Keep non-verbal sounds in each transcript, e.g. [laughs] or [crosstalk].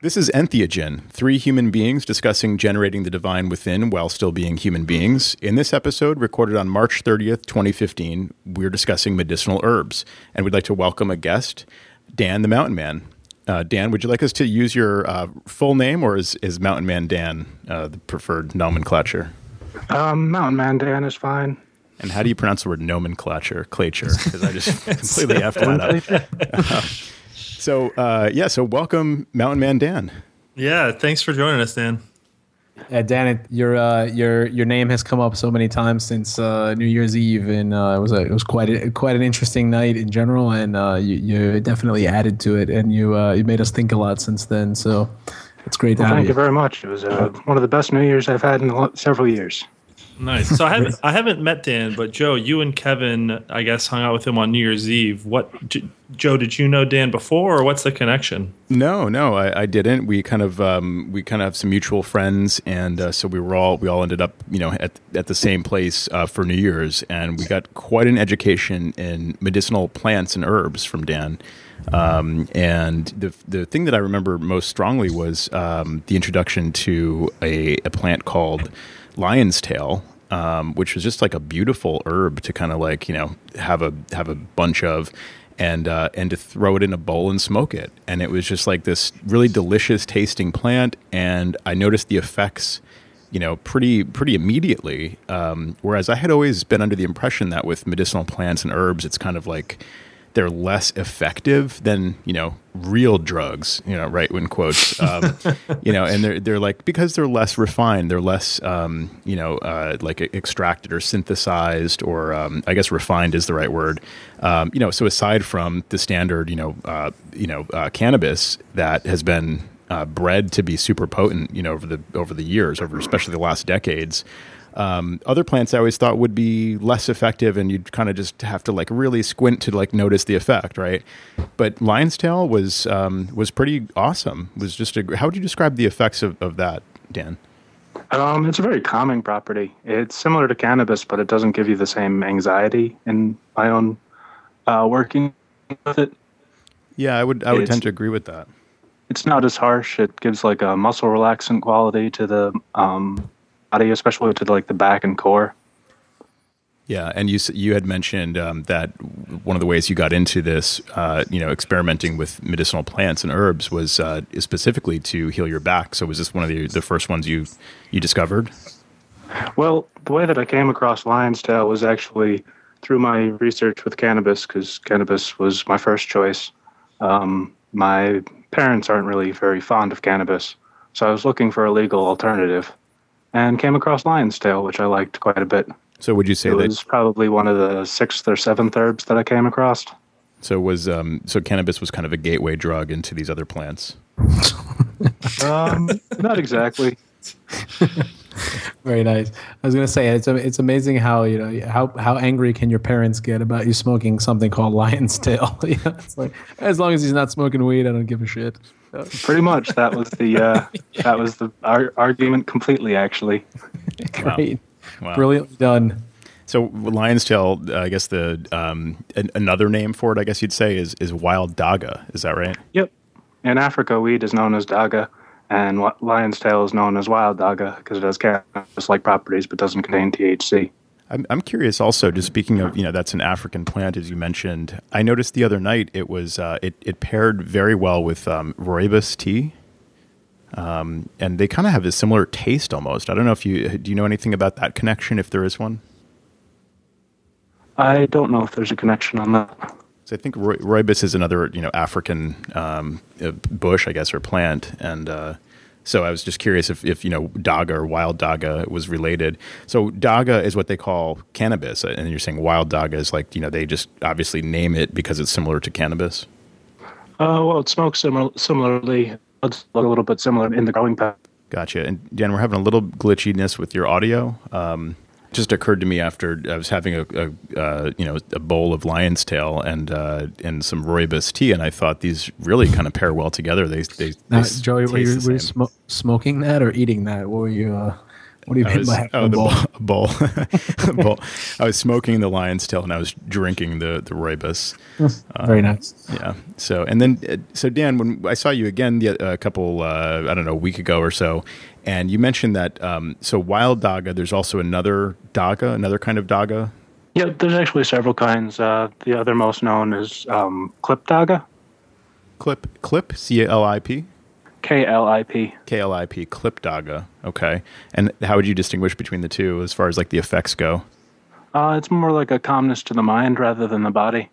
This is Entheogen, three human beings discussing generating the divine within while still being human beings. In this episode, recorded on March 30th, 2015, we're discussing medicinal herbs, and we'd like to welcome a guest, Dan the Mountain Man. Uh, Dan, would you like us to use your uh, full name, or is, is Mountain Man Dan uh, the preferred nomenclature? Um, Mountain Man Dan is fine. And how do you pronounce the word nomenclature? Clature, because I just [laughs] completely effed that up. [laughs] so, uh, yeah, so welcome, Mountain Man Dan. Yeah, thanks for joining us, Dan. Yeah, Dan, it, your uh, your your name has come up so many times since uh, New Year's Eve, and uh, it was a, it was quite a, quite an interesting night in general, and uh, you, you definitely added to it, and you uh, you made us think a lot since then. So it's great Well, to have you. thank you. you very much. It was uh, one of the best New Year's I've had in several years. Nice. So I haven't I haven't met Dan, but Joe, you and Kevin, I guess, hung out with him on New Year's Eve. What, J- Joe? Did you know Dan before, or what's the connection? No, no, I, I didn't. We kind of um, we kind of have some mutual friends, and uh, so we were all we all ended up you know at at the same place uh, for New Year's, and we got quite an education in medicinal plants and herbs from Dan. Um, and the the thing that I remember most strongly was um, the introduction to a, a plant called lion's tail, um, which was just like a beautiful herb to kind of like you know have a have a bunch of and uh, and to throw it in a bowl and smoke it. And it was just like this really delicious tasting plant. And I noticed the effects, you know, pretty pretty immediately. Um, whereas I had always been under the impression that with medicinal plants and herbs, it's kind of like they're less effective than you know real drugs you know right in quotes um, [laughs] you know and they're they're like because they're less refined they're less um, you know uh, like extracted or synthesized or um, I guess refined is the right word. Um, you know so aside from the standard you know uh, you know uh, cannabis that has been uh, bred to be super potent you know over the over the years over especially the last decades um, other plants I always thought would be less effective, and you'd kind of just have to like really squint to like notice the effect, right? But lion's tail was um, was pretty awesome. Was just a, how would you describe the effects of, of that, Dan? Um, it's a very calming property. It's similar to cannabis, but it doesn't give you the same anxiety in my own uh, working with it. Yeah, I would I would It's- tend to agree with that. It's not as harsh. It gives like a muscle relaxant quality to the um, body, especially to like the back and core. Yeah, and you you had mentioned um, that one of the ways you got into this, uh, you know, experimenting with medicinal plants and herbs was uh, specifically to heal your back. So was this one of the the first ones you you discovered? Well, the way that I came across lion's tail was actually through my research with cannabis, because cannabis was my first choice. Um, my parents aren't really very fond of cannabis, so I was looking for a legal alternative, and came across lion's tail, which I liked quite a bit. So would you say It that was probably one of the sixth or seventh herbs that I came across. So was um, so cannabis was kind of a gateway drug into these other plants. [laughs] Um, not exactly. [laughs] [laughs] Very nice. I was gonna say it's it's amazing how you know how how angry can your parents get about you smoking something called lion's tail. [laughs] you know, it's like as long as he's not smoking weed, I don't give a shit. [laughs] Pretty much, that was the uh, that was the ar- argument completely. Actually, Wow. Wow. brilliantly done. So lion's tail, uh, I guess the um, an, another name for it, I guess you'd say, is is wild dagga. Is that right? Yep. In Africa, weed is known as dagga, and wi- lion's tail is known as wild dagga because it has cannabis-like properties but doesn't contain THC. I'm, I'm curious also, just speaking of, you know, that's an African plant, as you mentioned. I noticed the other night it was, uh, it, it paired very well with um, rooibos tea. Um, and they kind of have a similar taste almost. I don't know if you, do you know anything about that connection, if there is one? I don't know if there's a connection on that. So I think roo- rooibos is another, you know, African um, uh, bush, I guess, or plant. And uh, so I was just curious if, if, you know, dagga or wild dagga was related. So dagga is what they call cannabis. And you're saying wild dagga is like, you know, they just obviously name it because it's similar to cannabis. Uh, well, it smokes simil- similarly. It's a little bit similar in the growing path. Gotcha. And Dan, we're having a little glitchiness with your audio. Um, just occurred to me after I was having a, a uh, you know a bowl of lion's tail and uh, and some rooibos tea, and I thought these really kind of pair well together. They they, Now, they Joey, were you, were you smo- smoking that or eating that? What were you? Uh, What do you mean was, by oh, the bowl? bowl? bowl. bowl. I was smoking the lion's tail and I was drinking the the rooibos. Very nice. Yeah. So and then uh, so Dan, when I saw you again the, a couple uh, I don't know a week ago or so, and you mentioned that um, so wild dagga. There's also another dagga, another kind of dagga. Yeah, there's actually several kinds. Uh, the other most known is um, klip dagga, Clip clip C L I P K L I P. K L I P klip dagga. Okay. And how would you distinguish between the two as far as like the effects go? Uh, it's more like a calmness to the mind rather than the body.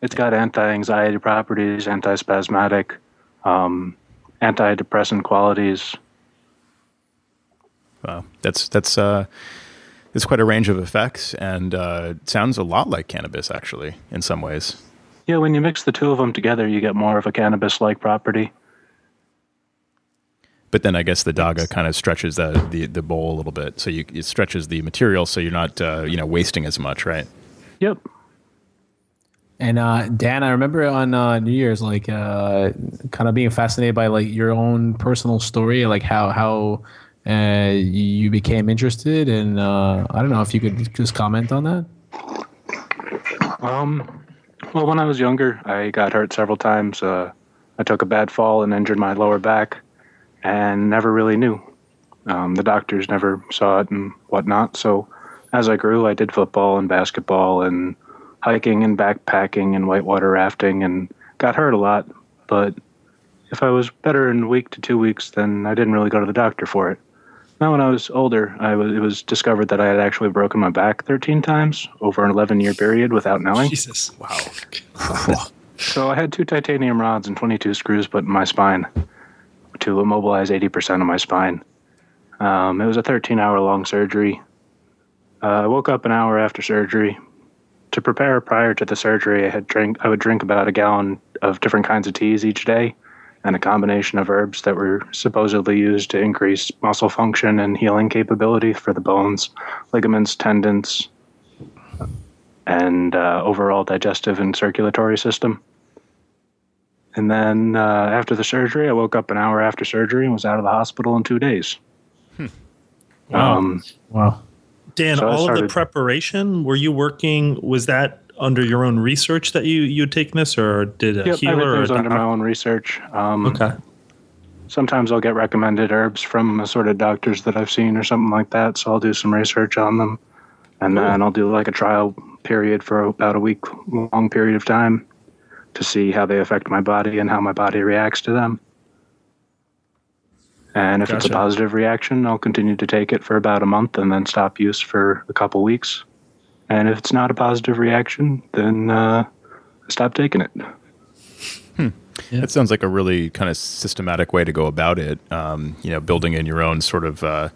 It's got anti-anxiety properties, anti-spasmodic, um, antidepressant qualities. Wow, that's that's uh, that's quite a range of effects, and uh, it sounds a lot like cannabis actually in some ways. Yeah, when you mix the two of them together, you get more of a cannabis-like property. But then I guess the dagga kind of stretches the, the, the bowl a little bit, so you, it stretches the material, so you're not uh, you know wasting as much, right? Yep. And uh, Dan, I remember on uh, New Year's, like, uh, kind of being fascinated by like your own personal story, like how how uh, you became interested, and uh, I don't know if you could just comment on that. Um, well, when I was younger, I got hurt several times. Uh, I took a bad fall and injured my lower back, and never really knew. Um, the doctors never saw it and whatnot. So, as I grew, I did football and basketball and hiking and backpacking and whitewater rafting, and got hurt a lot. But if I was better in a week to two weeks, then I didn't really go to the doctor for it. Now, when I was older, I was, it was discovered that I had actually broken my back 13 times over an 11 year period without knowing. Jesus. Wow. [laughs] So I had two titanium rods and 22 screws put in my spine to immobilize 80% of my spine. Um, it was a 13 hour long surgery. Uh, I woke up an hour after surgery. To prepare prior to the surgery, I had drink. I would drink about a gallon of different kinds of teas each day, and a combination of herbs that were supposedly used to increase muscle function and healing capability for the bones, ligaments, tendons, and uh, overall digestive and circulatory system. And then uh, after the surgery, I woke up an hour after surgery and was out of the hospital in two days. Wow. Um, Wow. Dan, So I all of the preparation, were you working, was that under your own research that you, you'd taken this or did a yep, healer or a everything's under doc- my own research. Um, Okay. Sometimes I'll get recommended herbs from assorted doctors that I've seen or something like that, so I'll do some research on them. And then I'll do like a trial period for about a week long period of time to see how they affect my body and how my body reacts to them. And if it's a positive reaction, I'll continue to take it for about a month and then stop use for a couple weeks. And if it's not a positive reaction, then uh, stop taking it. That sounds like a really kind of systematic way to go about it. Um, you know, building in your own sort of uh,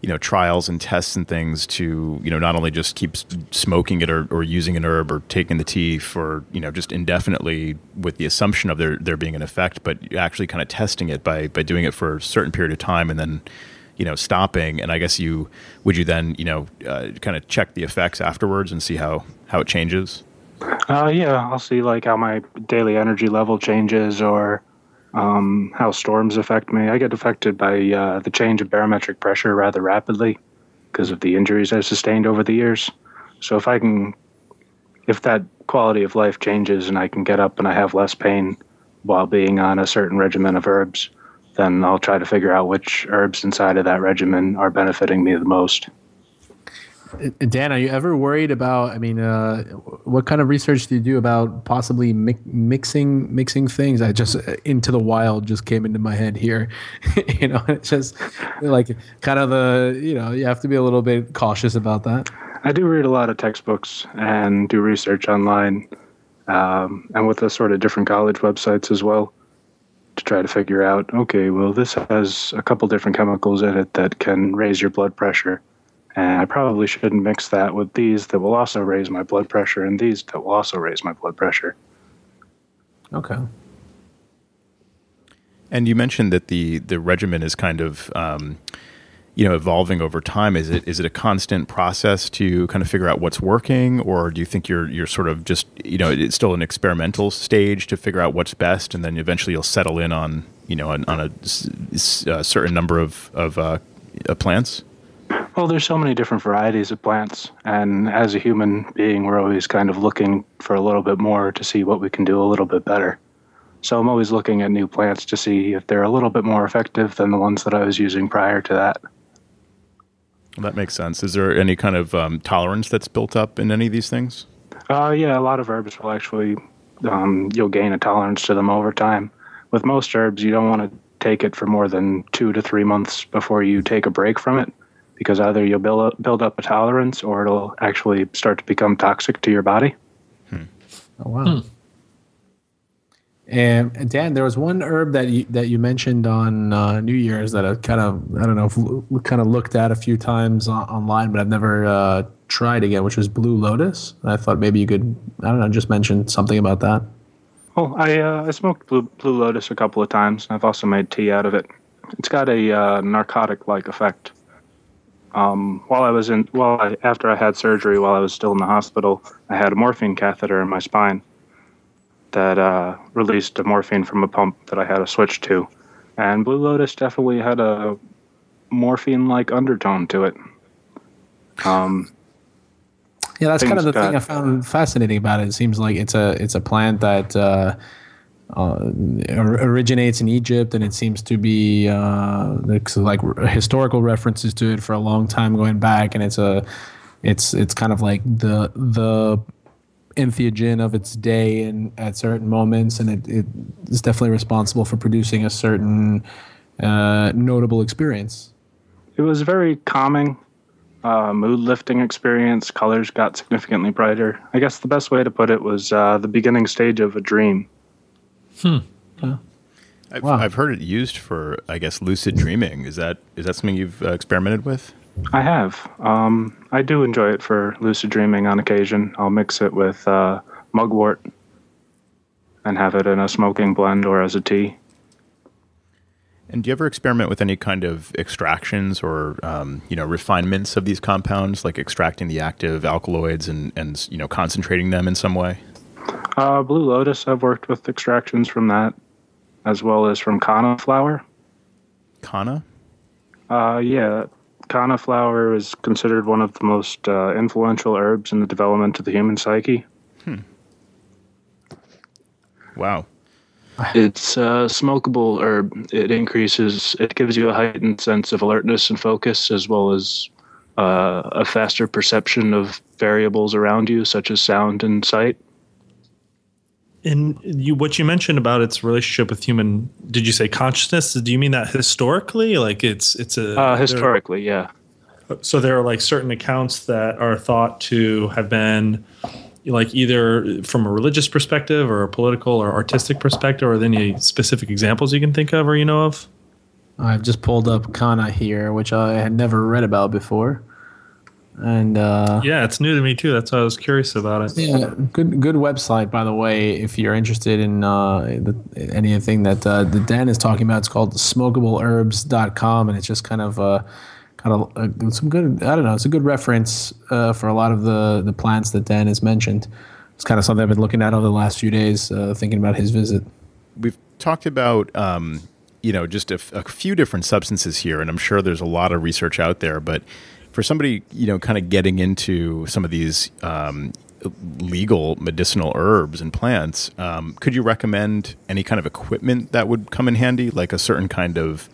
you know trials and tests and things to you know not only just keep smoking it or, or using an herb or taking the tea for you know just indefinitely with the assumption of there there being an effect, but actually kind of testing it by by doing it for a certain period of time and then you know stopping. And I guess you would you then you know uh, kind of check the effects afterwards and see how how it changes. Uh, yeah, I'll see like how my daily energy level changes or um, how storms affect me. I get affected by uh, the change of barometric pressure rather rapidly because of the injuries I've sustained over the years. So if I can, if that quality of life changes and I can get up and I have less pain while being on a certain regimen of herbs, then I'll try to figure out which herbs inside of that regimen are benefiting me the most. Dan, are you ever worried about? I mean, uh, what kind of research do you do about possibly mi- mixing mixing things? I just uh, into the wild just came into my head here. [laughs] you know, it's just like kind of the you know you have to be a little bit cautious about that. I do read a lot of textbooks and do research online, um, and with the sort of different college websites as well, to try to figure out. Okay, well, this has a couple different chemicals in it that can raise your blood pressure, and I probably shouldn't mix that with these that will also raise my blood pressure, and these that will also raise my blood pressure. Okay. And you mentioned that the the regimen is kind of um, you know evolving over time. Is it is it a constant process to kind of figure out what's working, or do you think you're you're sort of just you know it's still an experimental stage to figure out what's best, and then eventually you'll settle in on you know on, on a, s- s- a certain number of of uh, uh, plants? Well, there's so many different varieties of plants, and as a human being, we're always kind of looking for a little bit more to see what we can do a little bit better. So I'm always looking at new plants to see if they're a little bit more effective than the ones that I was using prior to that. Well, that makes sense. Is there any kind of um, tolerance that's built up in any of these things? Uh, yeah, a lot of herbs will actually, um, you'll gain a tolerance to them over time. With most herbs, you don't want to take it for more than two to three months before you take a break from it because either you'll build up, build up a tolerance or it'll actually start to become toxic to your body. Oh wow. And Dan, there was one herb that you that you mentioned on uh, New Year's that I kind of I don't know if l- kind of looked at a few times on, online, but I've never uh, tried again, which was blue lotus. I thought maybe you could I don't know just mention something about that. Well, I uh, I smoked blue, blue lotus a couple of times. I've also made tea out of it. It's got a uh, narcotic-like effect. Um, while I was in, while I, after I had surgery, while I was still in the hospital, I had a morphine catheter in my spine that uh, released the morphine from a pump that I had to switch to, and Blue Lotus definitely had a morphine-like undertone to it. Um, Yeah, that's kind of the Things thing I found fascinating about it. It seems like it's a it's a plant that uh, uh, originates in Egypt, and it seems to be uh, like historical references to it for a long time going back, and it's a it's it's kind of like the the entheogen of its day and at certain moments, and it, it is definitely responsible for producing a certain uh, notable experience. it was very calming, uh, mood lifting experience. Colors got significantly brighter. I guess the best way to put it was uh, the beginning stage of a dream. I've, Wow. I've heard it used for, I guess, lucid dreaming. Is that is that something you've uh, experimented with? I have. Um, I do enjoy it for lucid dreaming on occasion. I'll mix it with uh, mugwort and have it in a smoking blend or as a tea. And do you ever experiment with any kind of extractions or um, you know refinements of these compounds, like extracting the active alkaloids and and you know concentrating them in some way? Uh, Blue Lotus, I've worked with extractions from that, as well as from Kanna flower. Kanna? Uh, yeah, Kanna flower is considered one of the most uh, influential herbs in the development of the human psyche. Wow. It's a smokable herb. It increases, it gives you a heightened sense of alertness and focus, as well as uh, a faster perception of variables around you, such as sound and sight. And you, what you mentioned about its relationship with human, did you say consciousness? Do you mean that historically? Like it's it's a Uh, there- historically, yeah. so there are like certain accounts that are thought to have been like either from a religious perspective or a political or artistic perspective. Are there any specific examples you can think of or you know of? I've just pulled up Kanna here, which I had never read about before, and uh, Yeah, it's new to me too. That's why I was curious about it. yeah, good good website by the way. If you're interested in uh, the, anything that uh, that Dan is talking about, it's called smokableherbs.com, and it's just kind of uh, kind of uh, some good. I don't know. It's a good reference uh, for a lot of the the plants that Dan has mentioned. It's kind of something I've been looking at over the last few days, uh, thinking about his visit. We've talked about um, you know just a, f- a few different substances here, and I'm sure there's a lot of research out there. But for somebody you know kind of getting into some of these um, legal medicinal herbs and plants, um, could you recommend any kind of equipment that would come in handy, like a certain kind of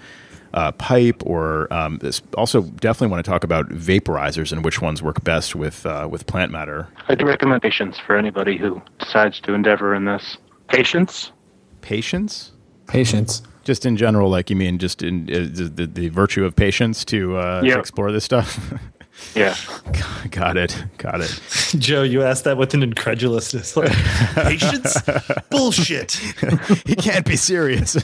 uh, pipe, or um, this, also definitely want to talk about vaporizers and which ones work best with uh, with plant matter. I do recommend patience for anybody who decides to endeavor in this. Patience? Patience. Patience. Just in general, like you mean, just in uh, the, the, the virtue of patience to, uh, to explore this stuff. [laughs] Yeah. got it, got it. [laughs] Joe, you asked that with an incredulousness. Like, [laughs] Patience? Bullshit. he can't be serious.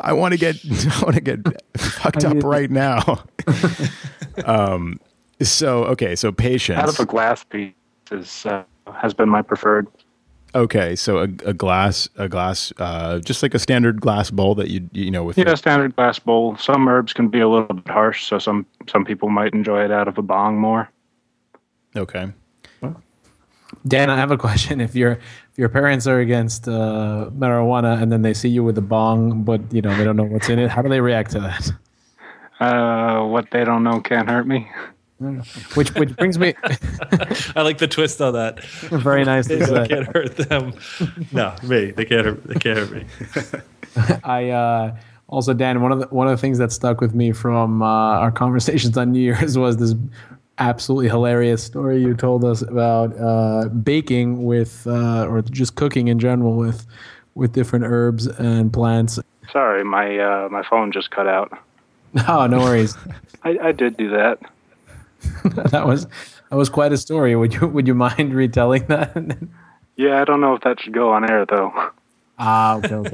I want to get, I want to get fucked up right now. um, so okay, so patience. Out of a glass piece is, uh, has been my preferred. Okay, so a, a glass, a glass, uh, just like a standard glass bowl that you you know with. Yeah, standard glass bowl. Some herbs can be a little bit harsh, so some some people might enjoy it out of a bong more. okay. Dan, I have a question. If your if your parents are against uh, marijuana and then they see you with a bong, but you know they don't know what's in it, how do they react to that? Uh, what they don't know can't hurt me. [laughs] Which which brings me [laughs] I like the twist on that. very nice They can't hurt them. No, me. They can't hurt. They can't hurt me. [laughs] I uh, also Dan, one of the one of the things that stuck with me from uh, our conversations on New Year's was this absolutely hilarious story you told us about uh, baking with uh, or just cooking in general with with different herbs and plants. Sorry, my uh, my phone just cut out. [laughs] Oh, no worries. I, I did do that. [laughs] that was that was quite a story. Would you would you mind retelling that? Yeah, I don't know if that should go on air though. ah, okay, okay.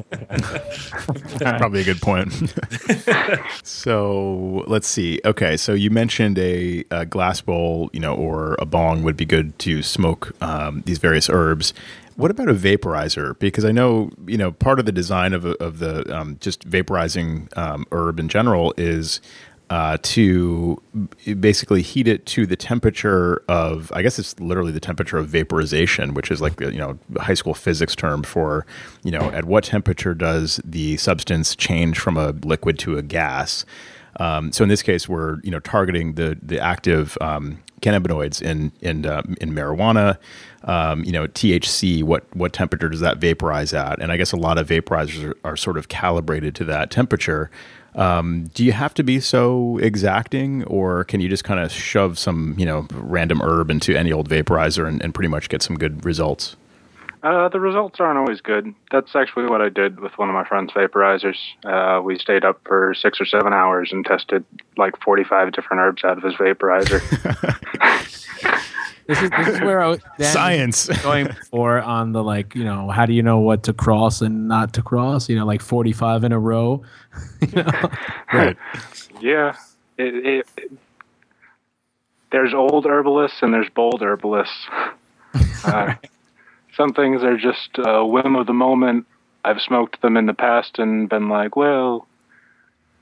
[laughs] Probably a good point. [laughs] so let's see. Okay, so you mentioned a, a glass bowl, you know, or a bong would be good to smoke um, these various herbs. What about a vaporizer? Because I know, you know, part of the design of of the um, just vaporizing um, herb in general is uh, to basically heat it to the temperature of, I guess it's literally the temperature of vaporization, which is like the, you know high school physics term for, you know, at what temperature does the substance change from a liquid to a gas. Um, so in this case, we're you know targeting the the active um, cannabinoids in in uh, in marijuana. Um, you know THC. What what temperature does that vaporize at? And I guess a lot of vaporizers are, are sort of calibrated to that temperature. Um, do you have to be so exacting, or can you just kind of shove some you know random herb into any old vaporizer and, and pretty much get some good results? Uh, the results aren't always good. That's actually what I did with one of my friend's vaporizers. Uh, we stayed up for six or seven hours and tested like 45 different herbs out of his vaporizer. [laughs] [laughs] This is this is where I was, [laughs] Science. was [laughs] going for on the like you know how do you know what to cross and not to cross? You know, like forty five in a row. [laughs] You know? Right. yeah, it, it, it- there's old herbalists and there's bold herbalists. Uh, some things are just a whim of the moment. I've smoked them in the past and been like, well,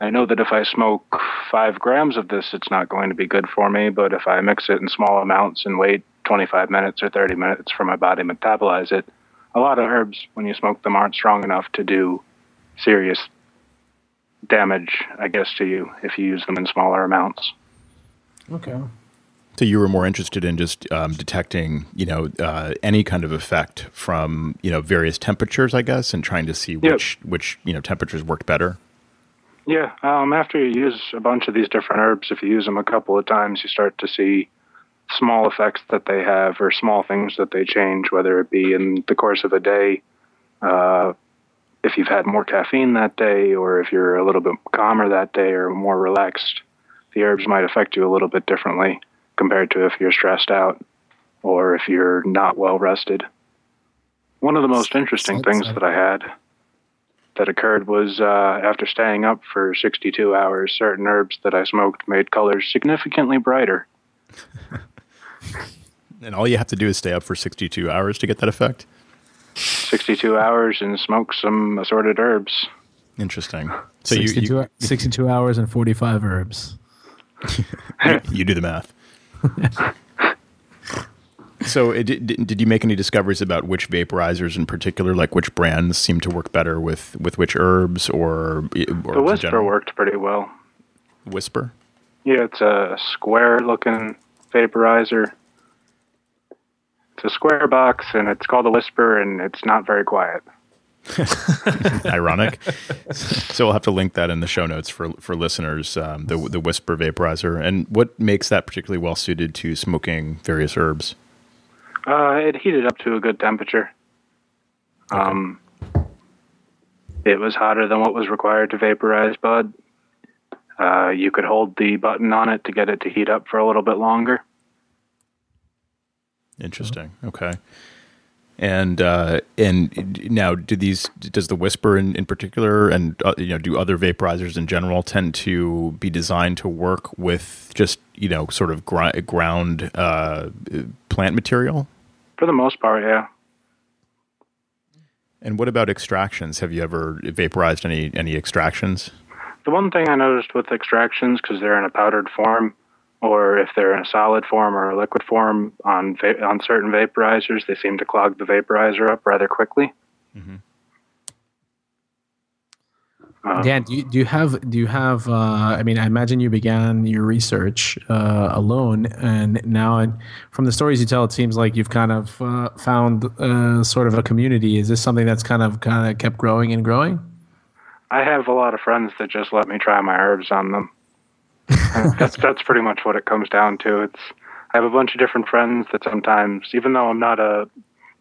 I know that if I smoke five grams of this, it's not going to be good for me. But if I mix it in small amounts and wait 25 minutes or 30 minutes for my body to metabolize it, a lot of herbs, when you smoke them, aren't strong enough to do serious damage, I guess, to you if you use them in smaller amounts. Okay. So you were more interested in just um, detecting, you know, uh, any kind of effect from, you know, various temperatures, I guess, and trying to see which which you know temperatures worked better. Yeah, um, after you use a bunch of these different herbs, if you use them a couple of times, you start to see small effects that they have or small things that they change, whether it be in the course of a day, uh, if you've had more caffeine that day, or if you're a little bit calmer that day or more relaxed. The herbs might affect you a little bit differently compared to if you're stressed out or if you're not well rested. One of the most interesting things that I had that occurred was uh, after staying up for 62 hours, certain herbs that I smoked made colors significantly brighter. [laughs] And all you have to do is stay up for 62 hours to get that effect. 62 hours and smoke some assorted herbs. Interesting. So you, 62, you, 62 hours and 45 herbs. [laughs] you do the math. [laughs] so it, did, did you make any discoveries about which vaporizers in particular, like which brands seem to work better with, with which herbs or, or The Whisper worked pretty well. Whisper? Yeah, it's a square looking vaporizer. It's a square box and it's called a Whisper and it's not very quiet. [laughs] Ironic. so we'll have to link that in the show notes for for listeners. Um, the the Whisper vaporizer, and what makes that particularly well suited to smoking various herbs. Uh, it heated up to a good temperature. Um, it was hotter than what was required to vaporize bud. Uh, you could hold the button on it to get it to heat up for a little bit longer. Interesting. Okay. And uh, and now, do these does the Whisper in, in particular, and uh, you know, do other vaporizers in general tend to be designed to work with just you know sort of gr- ground uh, plant material? For the most part, yeah. And what about extractions? Have you ever vaporized any any extractions? The one thing I noticed with extractions, because they're in a powdered form, or if they're in a solid form or a liquid form on va- on certain vaporizers, they seem to clog the vaporizer up rather quickly. Mm-hmm. Um, Dan, do you, do you have do you have? Uh, I mean, I imagine you began your research uh, alone, and now, it, from the stories you tell, it seems like you've kind of uh, found uh, sort of a community. Is this something that's kind of kind of kept growing and growing? I have a lot of friends that just let me try my herbs on them. That's [laughs] that's pretty much what it comes down to. It's I have a bunch of different friends that sometimes, even though I'm not a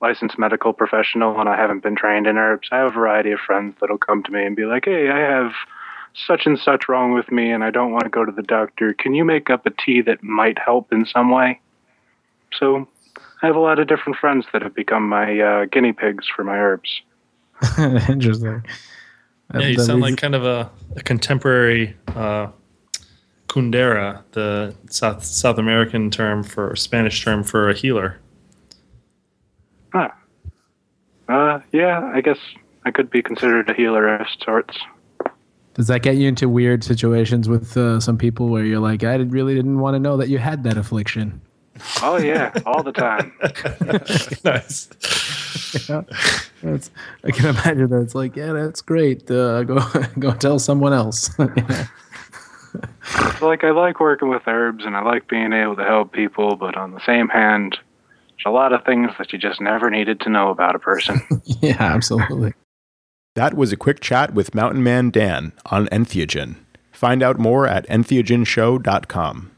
licensed medical professional and I haven't been trained in herbs, I have a variety of friends that'll come to me and be like, "Hey, I have such and such wrong with me, and I don't want to go to the doctor. Can you make up a tea that might help in some way?" So, I have a lot of different friends that have become my uh, guinea pigs for my herbs. [laughs] Interesting. Yeah, you The sound reason- like kind of a, a contemporary uh, kundera, the South South American term for Spanish term for a healer. Huh. Uh, yeah, I guess I could be considered a healer of sorts. Does that get you into weird situations with uh, some people where you're like, I really didn't want to know that you had that affliction? Oh yeah, all the time. [laughs] nice. [laughs] Yeah, that's, I can imagine that. It's like, yeah, that's great. Uh, go [laughs] go tell someone else. Like I like working with herbs and I like being able to help people, but on the same hand, there's a lot of things that you just never needed to know about a person. [laughs] yeah, absolutely. That was a quick chat with Mountain Man Dan on Entheogen. Find out more at entheogenshow.com.